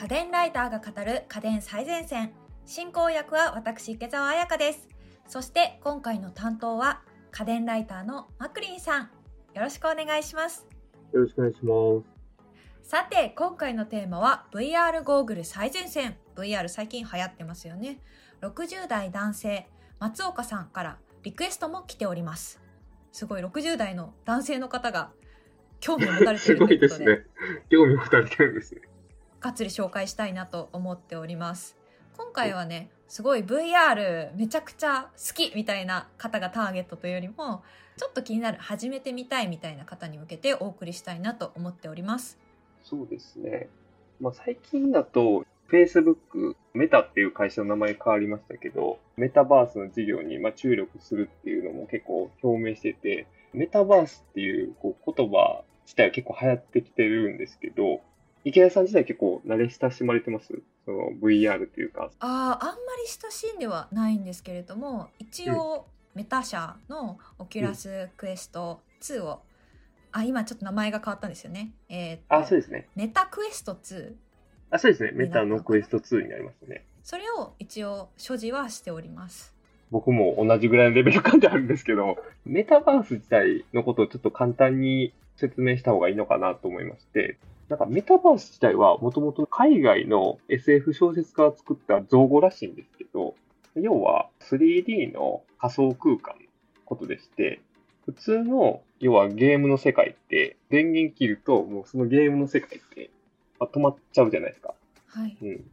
家電ライターが語る家電最前線。進行役は私池澤彩香です。そして今回の担当は家電ライターのマクリンさん。よろしくお願いします。よろしくお願いします。さて今回のテーマは VR ゴーグル最前線。VR 最近流行ってますよね。60代男性松岡さんからリクエストも来ております。すごい60代の男性の方が興味を持たれているということで。すごいですね。興味を持たれてるんですねがっつり紹介したいなと思っております。今回はねすごい VR めちゃくちゃ好きみたいな方がターゲットというよりもちょっと気になる始めてみたいみたいな方に向けてお送りしたいなと思っております。そうですね、まあ、最近だと Facebook メタっていう会社の名前変わりましたけどメタバースの事業にま注力するっていうのも結構表明しててメタバースっていうこう言葉自体は結構流行ってきてるんですけど池田さん自体結構慣れ親しまれてます？その VR っていうか。ああ、あんまり親しんではないんですけれども、一応、メタ社のオキュラスクエスト2を、うん、あ、今ちょっと名前が変わったんですよね。えー、あ、そうですね。メタクエスト2。あ、そうですね。メタのクエスト2になりますね。それを一応所持はしております。僕も同じぐらいのレベル感であるんですけど、メタバース自体のことをちょっと簡単に説明した方がいいのかなと思いまして、なんかメタバース自体はもともと海外の SF 小説家が作った造語らしいんですけど、要は 3D の仮想空間のことでして、普通の、要はゲームの世界って、電源切ると、もうそのゲームの世界って、まあ、止まっちゃうじゃないですか。はい。うん。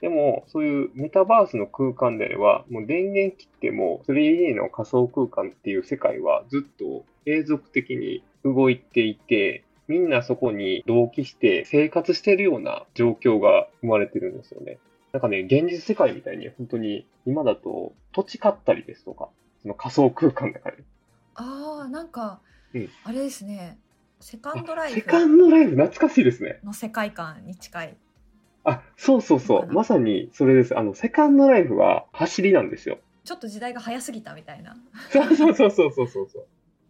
でも、そういうメタバースの空間であれば、もう電源切っても 3D の仮想空間っていう世界はずっと永続的に動いていて、みんなそこに同期して生活してるような状況が生まれてるんですよね。なんかね、現実世界みたいに本当に今だと土地買ったりですとか、その仮想空間だから。ああ、なんか、うん、あれですね。セカンドライフ。セカンドライフ？懐かしいですね。の世界観に近い。あ、そうそうそう。まさにそれです。あの、セカンドライフは走りなんですよ。ちょっと時代が早すぎたみたいな。そうそうそうそうそうそう。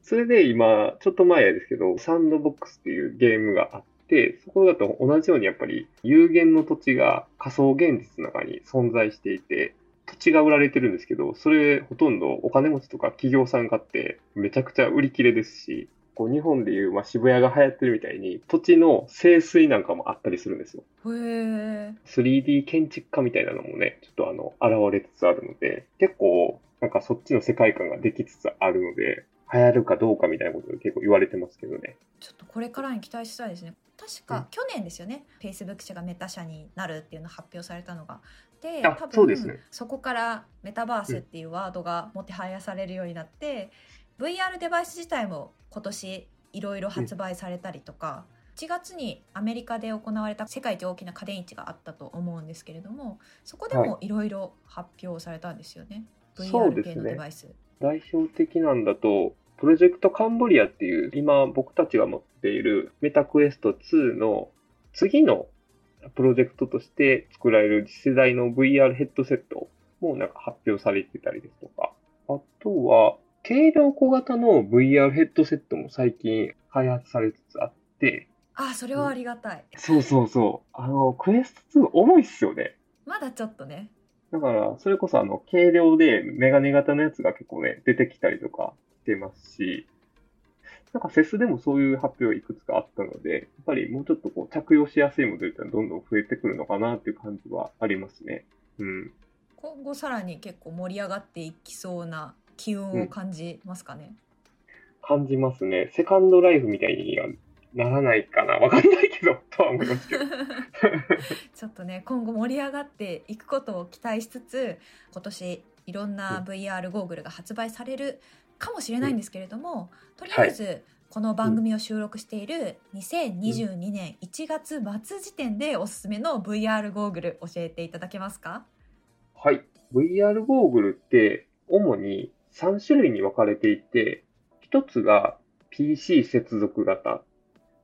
それで今、ちょっと前ですけど、サンドボックスっていうゲームがあって、そこだと同じようにやっぱり有限の土地が仮想現実の中に存在していて、土地が売られてるんですけど、それほとんどお金持ちとか企業さん買ってめちゃくちゃ売り切れですし、こう日本でいう、まあ、渋谷が流行ってるみたいに土地の清水なんかもあったりするんですよ。へ 3D 建築家みたいなのもね、ちょっとあの、現れつつあるので、結構なんかそっちの世界観ができつつあるので、流行るかどうかみたいなこと結構言われてますけどね。ちょっとこれからに期待したいですね。確か去年ですよね、うん、Facebook 社がメタ社になるっていうの発表されたのが。で、多分そね、そこからメタバースっていうワードがもてはやされるようになって、うん、VR デバイス自体も今年いろいろ発売されたりとか、うん、1月にアメリカで行われた世界一大きな家電市があったと思うんですけれどもそこでもいろいろ発表されたんですよね、はい、VR 系のデバイス。代表的なんだと、プロジェクトカンブリアっていう、今僕たちが持っているメタクエスト2の次のプロジェクトとして作られる次世代の VR ヘッドセットもなんか発表されてたりですとか、あとは、軽量小型の VR ヘッドセットも最近開発されつつあって、あ、それはありがたい。そうそうそう。あの、クエスト2重いっすよね。まだちょっとね。だから、それこそあの、軽量でメガネ型のやつが結構ね、出てきたりとかしてますし、なんかフェスでもそういう発表いくつかあったので、やっぱりもうちょっとこう着用しやすいモデルってどんどん増えてくるのかなっていう感じはありますね。うん。今後さらに結構盛り上がっていきそうな機運を感じますかね、うん、感じますね。セカンドライフみたいにはならないかな。わかんないけど、とは思いますけど。ちょっとね、今後盛り上がっていくことを期待しつつ、今年いろんな VR ゴーグルが発売されるかもしれないんですけれども、とりあえず、この番組を収録している2022年1月末時点でおすすめの VR ゴーグル教えていただけますか？はい。VR ゴーグルって主に3種類に分かれていて、1つが PC 接続型、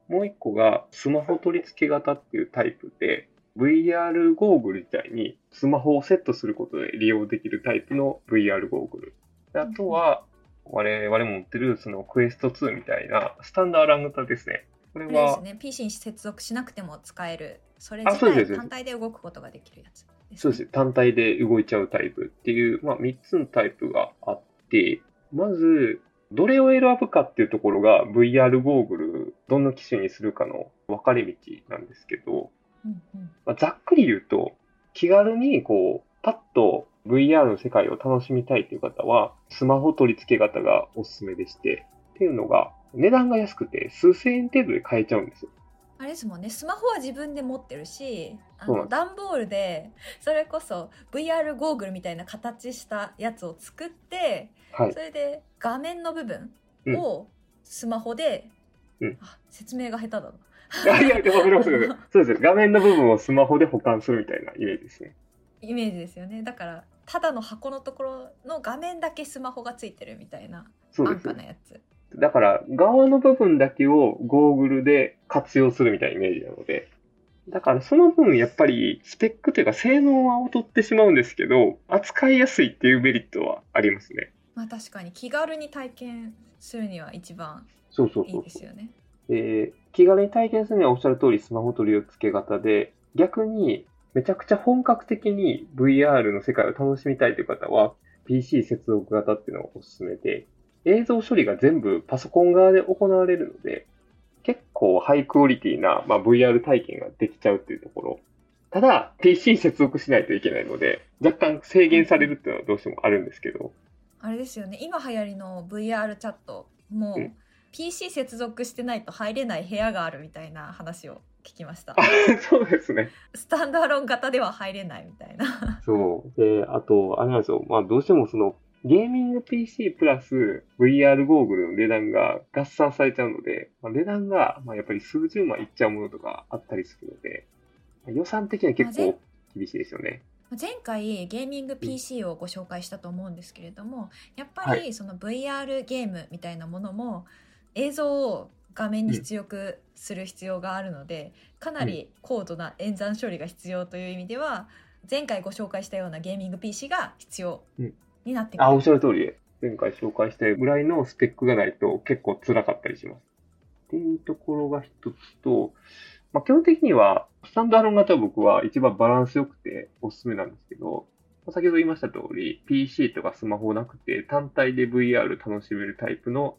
もう1個がスマホ取り付け型っていうタイプで、VR ゴーグル自体にスマホをセットすることで利用できるタイプの VR ゴーグル。あとは我々も持ってるそのクエスト2みたいなスタンダード型ですね。これあれですは、ね PC に接続しなくても使えるそれあ自体単体で動くことができるやつねそうです。単体で動いちゃうタイプっていう、まあ、3つのタイプがあって、まず、どれを選ぶかっていうところが VR ゴーグル、どの機種にするかの分かれ道なんですけど、うんうんまあ、ざっくり言うと、気軽にこう、パッと VR の世界を楽しみたいという方は、スマホ取り付け型がおすすめでして、っていうのが、値段が安くて数千円程度で買えちゃうんですよ。あれですもんねスマホは自分で持ってるしあの段ボールでそれこそ VR ゴーグルみたいな形したやつを作ってはいそ。れで画面の部分うんをスマホで、うんあ説明が下手だないやでも そうです。画面の部分をスマホで保管するみたいなイメージですね。イメージですよねだからただの箱のところの画面だけスマホがついてるみたいな安。価なやつだから、側の部分だけをゴーグルで活用するみたいなイメージなので、だからその分やっぱりスペックというか性能は劣ってしまうんですけど、扱いやすいっていうメリットはありますね。まあ確かに気軽に体験するには一番いいそうそうそう。ですよね。で気軽に体験するにはおっしゃる通りスマホ取り付け型で、逆にめちゃくちゃ本格的に VR の世界を楽しみたいという方は、PC 接続型っていうのがおすすめで、映像処理が全部パソコン側で行われるので、結構ハイクオリティな、まあ、VR 体験ができちゃうっていうところ。ただ、PC 接続しないといけないので、若干制限されるっていうのはどうしてもあるんですけど、あれですよね今流行りの VR チャットもう、うん PC 接続してないと入れない部屋があるみたいな話を聞きましたあそうですね。スタンドアロン型では入れないみたいなそう。で、あと、あれなんですよ。まあ、どうしてもその、ゲーミング PC プラス VR ゴーグルの値段が合算されちゃうので、まあ、値段が、まあ、やっぱり数十万いっちゃうものとかあったりするので、まあ予算的には結構厳しいですよね。前回ゲーミング PC をご紹介したと思うんですけれどもやっぱはりその VR ゲームみたいなものも映像を画面に出力する必要があるので、かなり高度な演算処理が必要という意味では前回ご紹介したようなゲーミング PC が必要になってくる、あ、おっしゃる通りで、前回紹介したぐらいのスペックがないと結構辛かったりします。っていうところが一つと、まあ、基本的には、スタンドアロン型は僕は一番バランス良くておすすめなんですけど、まあ先ほど言いました通り、PC とかスマホなくて単体で VR 楽しめるタイプの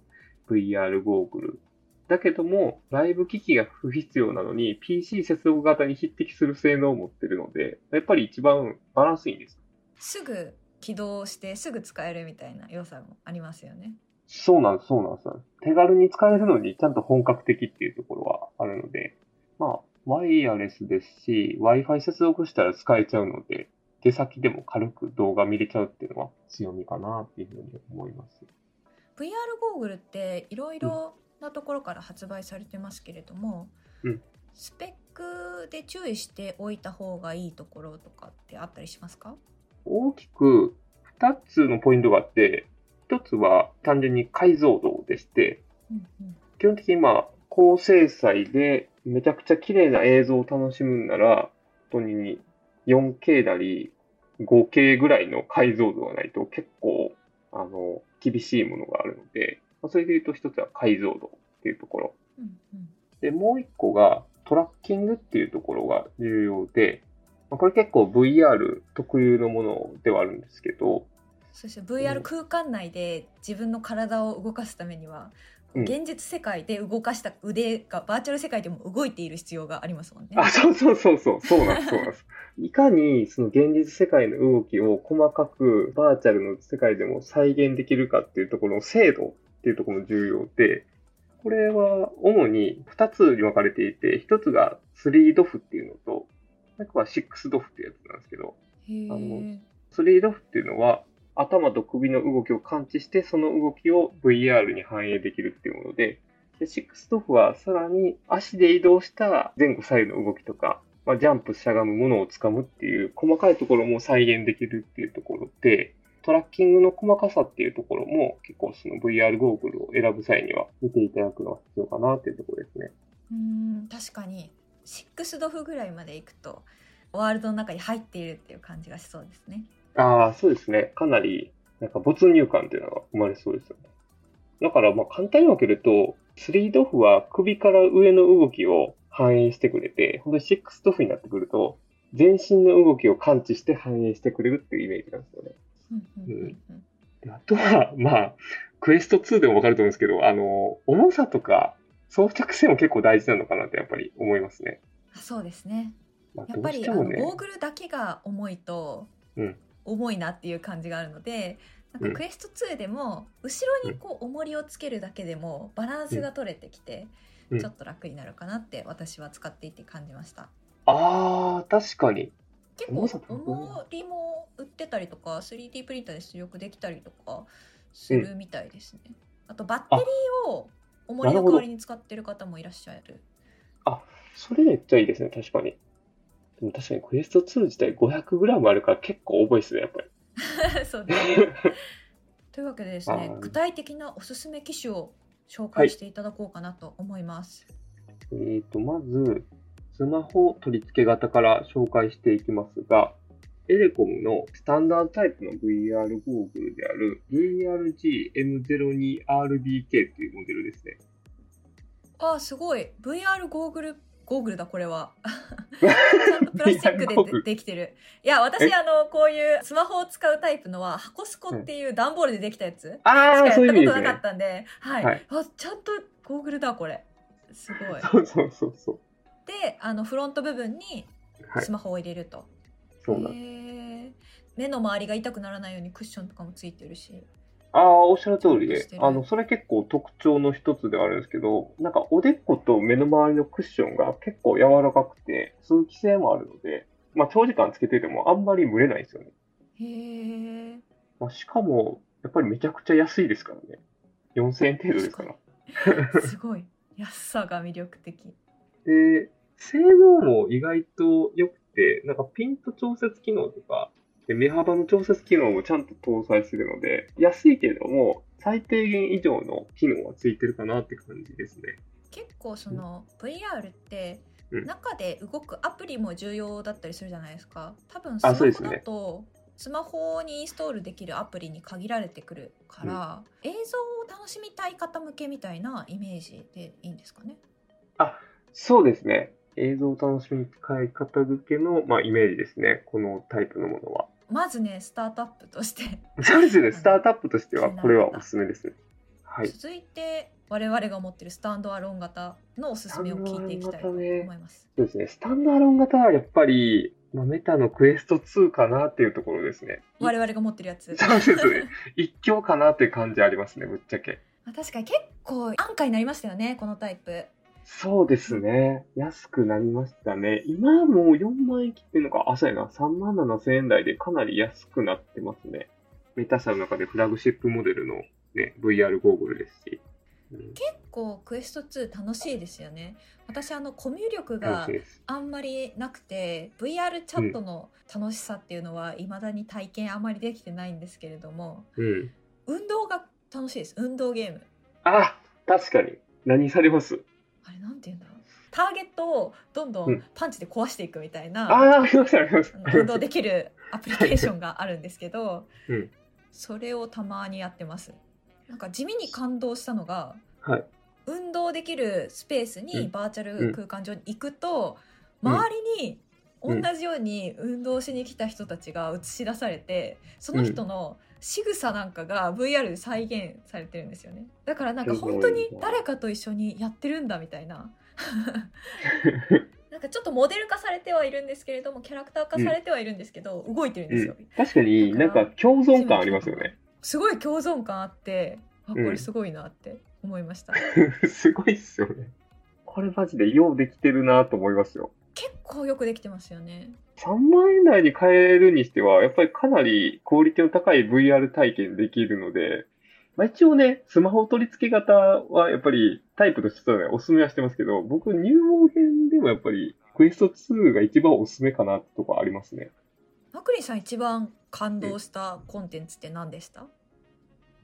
VR ゴーグル。だけども、ライブ機器が不必要なのに PC 接続型に匹敵する性能を持ってるので、やっぱり一番バランスいいんです。すぐ起動してすぐ使えるみたいな良さもありますよね。そうなんです、そうなんです。手軽に使えるのにちゃんと本格的っていうところはあるので、まあ、ワイヤレスですし、Wi-Fi 接続したら使えちゃうので、出先でも軽く動画見れちゃうっていうのは強みかなっていうふうに思います。VR ゴーグルっていろいろなところから発売されてますけれども、うんスペックで注意しておいた方がいいところとかってあったりしますか？大きく2つのポイントがあって、1つは単純に解像度でして、うんうん基本的にまあ、高精細でめちゃくちゃ綺麗な映像を楽しむんなら、本当に 4K なり 5K ぐらいの解像度がないと結構、あの、厳しいものがあるので、まあそれで言うと一つは解像度っていうところ。うんうんで、もう一個がトラッキングっていうところが重要で、まあこれ結構 VR 特有のものではあるんですけど、そして VR 空間内で自分の体を動かすためには、うん。現実世界で動かした腕がバーチャル世界でも動いている必要がありますもんね。あ、そうそうそうそう、そうなんです、そうなんです。いかにその現実世界の動きを細かくバーチャルの世界でも再現できるかっていうところの精度っていうところも重要で、これは主に2つに分かれていて、1つが 3DOF っていうのと、もう1個は 6DOF っていうやつなんですけど、あの 3DOF っていうのは頭と首の動きを感知して、その動きを VR に反映できるっていうもので、で、6DOF はさらに足で移動した前後左右の動きとか、まあ、ジャンプしゃがむものをつかむっていう細かいところも再現できるっていうところで、トラッキングの細かさっていうところも結構その VR ゴーグルを選ぶ際には見ていただくのが必要かなっていうところですね。うーん確かに6ドフぐらいまで行くとワールドの中に入っているっていう感じがしそうですね。ああ、そうですね。かなり、なんか没入感っていうのが生まれそうですよね。だから、まあ、簡単に分けると、スリードフは首から上の動きを反映してくれて、本当にシックスドフになってくると、全身の動きを感知して反映してくれるっていうイメージなんですよね。うんあとは、まあ、クエスト2でもわかると思うんですけど、あの、重さとか装着性も結構大事なのかなってやっぱり思いますね。あそうですね。まあ、やっどぱりあの。ゴーグルだけが重いと、うん。重いなっていう感じがあるのでなんうん。かクエスト2でも後ろにこう重りをつけるだけでもバランスが取れてきて、うん。ちょっと楽になるかなって私は使っていて感じました。ああ、確かに。結構と重りも売ってたりとか 3D プリンターで出力できたりとかするみたいですね、あとバッテリーを重りの代わりに使ってる方もいらっしゃる。それめっちゃいいですね、確かに。でも確かにクエスト2自体 500g あるから結構重いですね、やっぱり。そうですね。というわけでですね具体的なおすすめ機種を紹介していただこうかなと思います、えーと、まず、スマホ取り付け型から紹介していきますが、エレコムのスタンダードタイプの VR ゴーグルである ARG-M02RBK というモデルですね。あーすごい。VR ゴーグルゴーグルだこれは。ちゃんとプラスチックでできてる。いや私え？あのこういうスマホを使うタイプのは箱スコっていう段ボールでできたやつ。しああ、かやったことなかっ。たんで、はい、はい。あちゃんとゴーグルだこれ。すごい。そうそうそうそう。であのフロント部分にはい。ス、マホを入れると、そうなん目の周りが痛くならないようにクッションとかもついてるし。ああ、おっしゃる通りで。あの、それ結構特徴の一つではあるんですけど、なんかおでこと目の周りのクッションが結構柔らかくて、通気性もあるので、まあ長時間つけててもあんまり蒸れないんですよね。へえまあ、しかも、やっぱりめちゃくちゃ安いですからね。4000円程度ですから。すごい。安さが魅力的。で、性能も意外と良くて、なんかピント調節機能とか、で目幅の調節機能もちゃんと搭載するので、安いけれども、最低限以上の機能はついてるかなって感じですね。結構その VR ってうん。中で動くアプリも重要だったりするじゃないですか。多分スあマホそうですね。だとスマホにインストールできるアプリに限られてくるから、映像を楽しみたい方向けみたいなイメージでいいんですかね？そうですね。映像を楽しみ使い方付けの、まあ、イメージですね。このタイプのものは。まずねスタートアップとしてそうですよね。スタートアップとしては、これはおすすめですね。はい。続いて我々が持ってるスタンドアローン型のおすすめを聞いていきたいと思います。そうですね。スタンダードン型はやっぱり、まあ、メタのクエスト2かなっていうところですね。我々が持ってるやつ。そうですね。一強かなっていう感じありますね、ぶっちゃけ。まあ確かに結構安価になりましたよねこのタイプ。そうですね。安くなりましたね。今はもう4万円切ってるのか、あ、そうやな。3万7千円台でかなり安くなってますね。メタ社の中でフラグシップモデルのね、VR ゴーグルですし。うん、結構クエスト2楽しいですよね。私あのコミュ力が。あんまりなくて VR チャットの楽しさっていうのは未だに体験あまりできてないんですけれどもうん。運動が楽しいです運動ゲームあ、確かに。何されます？あれなんて言うんだろう。ターゲットをどんどうん。んパンチで壊していくみたいな、ああ、ありました、ありました。あの運動できるアプリケーションがあるんですけど、うん。それをたまにやってます。なんか地味に感動したのがはい。運動できるスペースうん。にバーチャル空間上に行くと、うん。周りにうん同じように運動しに来た人たちが映し出されてその人の仕草なんかが VR で再現されてるんですよね。だからなんか本当に誰かと一緒にやってるんだみたいな。なんかちょっとモデル化されてはいるんですけれどもキャラクター化されてはいるんですけど、動いてるんですよ、確かになんか共存感ありますよね。すごい共存感あってあこうん。れすごいなって思いました、すごいっすよね。これマジでようできてるなと思いますよ。結構よくできてますよね3万円台に買えるにしては、やっぱりかなりクオリティの高い VR 体験できるので、まあ、一応ね、スマホ取り付け型はやっぱりタイプとしてはね、おすすめはしてますけど、僕入門編でもやっぱりクエスト2が一番おすすめかなってとこありますね。マクリンさん一番感動したコンテンツって何でした？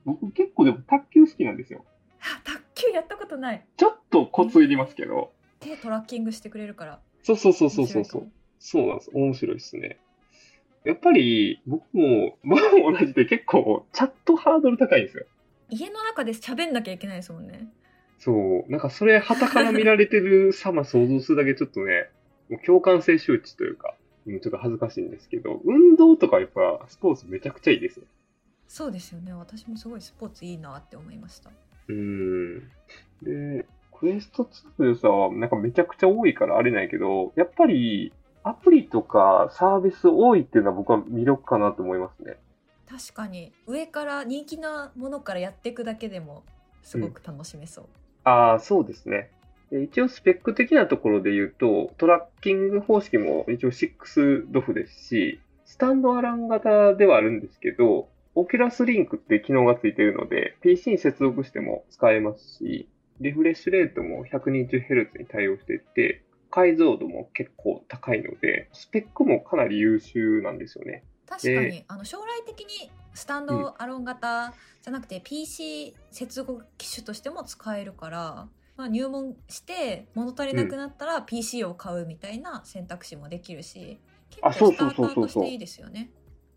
僕結構でも卓球好きなんですよ。あ卓球やったことないちょっとコツいりますけど、手トラッキングしてくれるからそうそうそうそうそうそう。そうなんです。面白いですね。やっぱり僕も、僕も同じで結構チャットハードル高いんですよ。家の中で喋んなきゃいけないですもんねそう。なんかそれ、旗から見られてる様想像するだけちょっとね、もう共感性周知というか、うんちょっと恥ずかしいんですけど、運動とかやっぱスポーツめちゃくちゃいいですよ。そうですよね私もすごいスポーツいいなって思いましたうーん。で、クエスト2さ、なんかめちゃくちゃ多いからあれないけど、やっぱりアプリとかサービス多いっていうのは僕は魅力かなと思いますね。確かに上から人気なものからやっていくだけでもすごく楽しめそう、ああ、そうですね。で一応スペック的なところで言うと、トラッキング方式も一応6 DoF ですし、スタンドアロン型ではあるんですけど、オキュラスリンクって機能がついているので、PC に接続しても使えますし、リフレッシュレートも 120Hz に対応していて、解像度も結構高いので、スペックもかなり優秀なんですよね。確かに、あの将来的にスタンドアロン型じゃなくて PC 接続機種としても使えるから、まあ、入門して物足りなくなったら PC を買うみたいな選択肢もできるし、あ結構スターターとしていいですよね。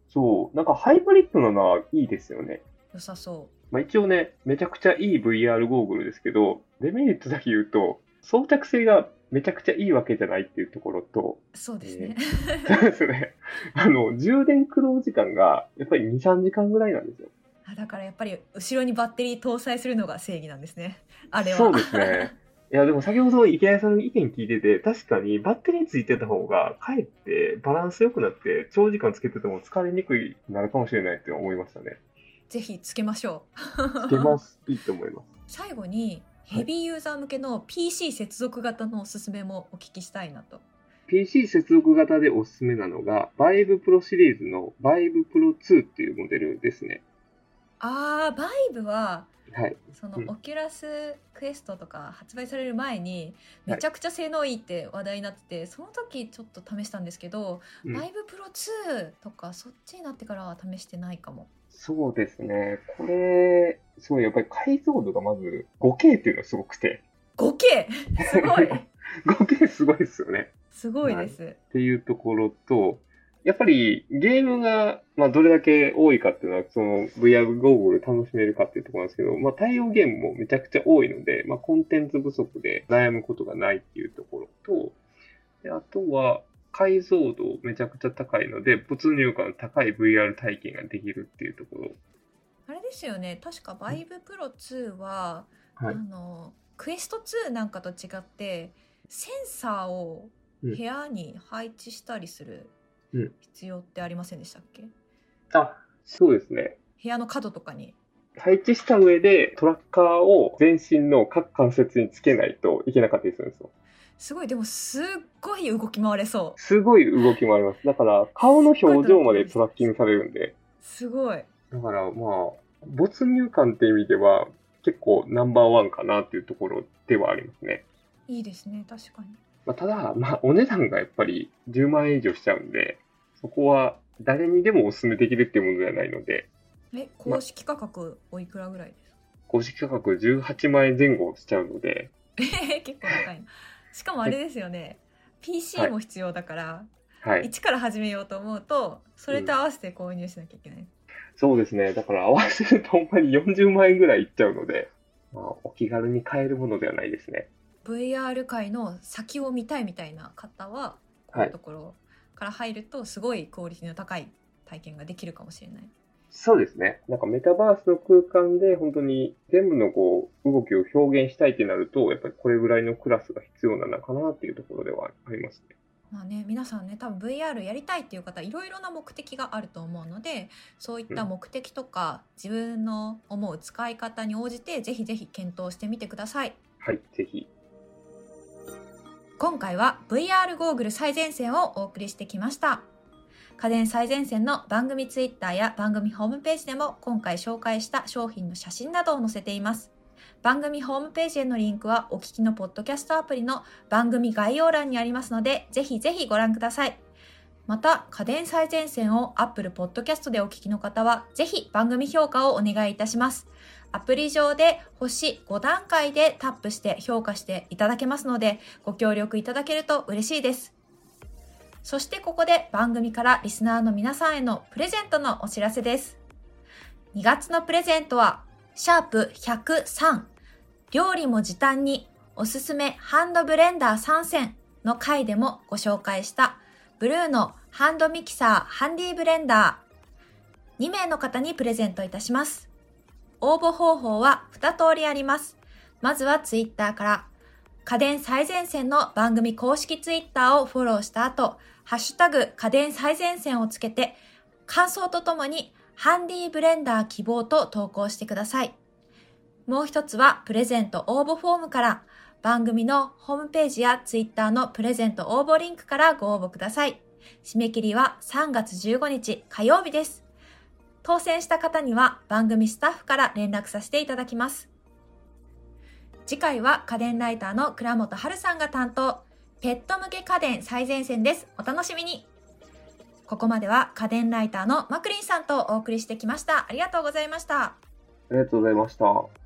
そう、なんかハイブリッドなのはいいですよね。良さそまあ、一応ね、めちゃくちゃいい VR ゴーグルですけど、デメリットだけ言うと、装着性がめちゃくちゃいいわけじゃないっていうところと、うそうですね、そうですね。あの、充電駆動時間が、やっぱり2、3時間ぐらいなんですよ。あだからやっぱり後ろにバッテリー搭載するのが正義なんですねあれはそうですね。いや、でも先ほど池谷さんの意見聞いてて、確かにバッテリーついてた方が、かえってバランス良くなって、長時間つけてても疲れにくいなるかもしれないって思いましたね。ぜひつけましょうつけます。いいと思います。最後にヘビーユーザー向けの PC 接続型のおすすめもお聞きしたいなと。PC 接続型でおすすめなのが、Vive Pro シリーズの Vive Pro 2っていうモデルですね。あー Vive ははい。その、うん。オキュラスクエストとか発売される前にめちゃくちゃ性能いいって話題になってて、その時ちょっと試したんですけど、うん。 Vive Pro 2とかそっちになってからは試してないかもそうですね。これ、すごい、やっぱり解像度がまず 5K っていうのがすごくて。5K すごい 5K すごいですよね。すごいです、っていうところと、やっぱりゲームが、まあ、どれだけ多いかっていうのは、その VR ゴーグル楽しめるかっていうところなんですけど、まあ、対応ゲームもめちゃくちゃ多いので、まあ、コンテンツ不足で悩むことがないっていうところと、であとは、解像度めちゃくちゃ高いので、没入感の高い VR 体験ができるっていうところ。あれですよね確かバイブプロ2は、はいあのクエスト2なんかと違ってセンサーを部屋に配置したりするうん必要ってありませんでしたっけ、あ、そうですね。部屋の角とかに配置した上でトラッカーを全身の各関節につけないといけなかったりするんですよ。すごいでもすっごい動き回れそう。すごい動きもあります。だから、顔の表情までトラッキングされるんで。すごい。だから、まあ、没入感っていう意味では、結構ナンバーワンかなっていうところではありますね。いいですね確かに。まあ、ただ、まあ、お値段がやっぱり10万円以上しちゃうんで、そこは誰にでもお勧めできるっていうものではないので、え公式価格おいくらぐらいですか？公式価格18万円前後しちゃうので、えー結構高いなしかもあれですよね PC も必要だから、はい。一から始めようと思うとそれと合わせて購入しなきゃいけない、そうですね。だから合わせるとほんまに40万円ぐらいいっちゃうので、まあ、お気軽に買えるものではないですね。VR 界の先を見たいみたいな方はこういうところから入るとすごいクオリティの高い体験ができるかもしれない。そうですね。なんかメタバースの空間で本当に全部のこう動きを表現したいってなると、やっぱりこれぐらいのクラスが必要なのかなっていうところではありますね。まあね、皆さんね多分 VR やりたいっていう方いろいろな目的があると思うのでそういった目的とか、自分の思う使い方に応じてぜひぜひ検討してみてくださいはい、ぜひ。今回は VR ゴーグル最前線をお送りしてきました家電最前線の番組ツイッターや番組ホームページでも今回紹介した商品の写真などを載せています。番組ホームページへのリンクはお聞きのポッドキャストアプリの番組概要欄にありますのでぜひぜひご覧ください。また家電最前線を Apple Podcast でお聞きの方はぜひ番組評価をお願いいたします。アプリ上で星5段階でタップして評価していただけますのでご協力いただけると嬉しいです。そしてここで番組からリスナーの皆さんへのプレゼントのお知らせです2月のプレゼントはシャープ103料理も時短におすすめハンドブレンダー参戦の回でもご紹介したブルーのハンドミキサーハンディブレンダー2名の方にプレゼントいたします。応募方法は2通りあります。まずはツイッターから家電最前線の番組公式ツイッターをフォローした後、ハッシュタグ家電最前線をつけて感想とともにハンディブレンダー希望と投稿してください。もう一つはプレゼント応募フォームから番組のホームページやツイッターのプレゼント応募リンクからご応募ください。締め切りは3月15日火曜日です。当選した方には番組スタッフから連絡させていただきます。次回は家電ライターの倉本春さんが担当、ペット向け家電最前線です。お楽しみに。ここまでは家電ライターのマクリンさんとお送りしてきました。ありがとうございました。ありがとうございました。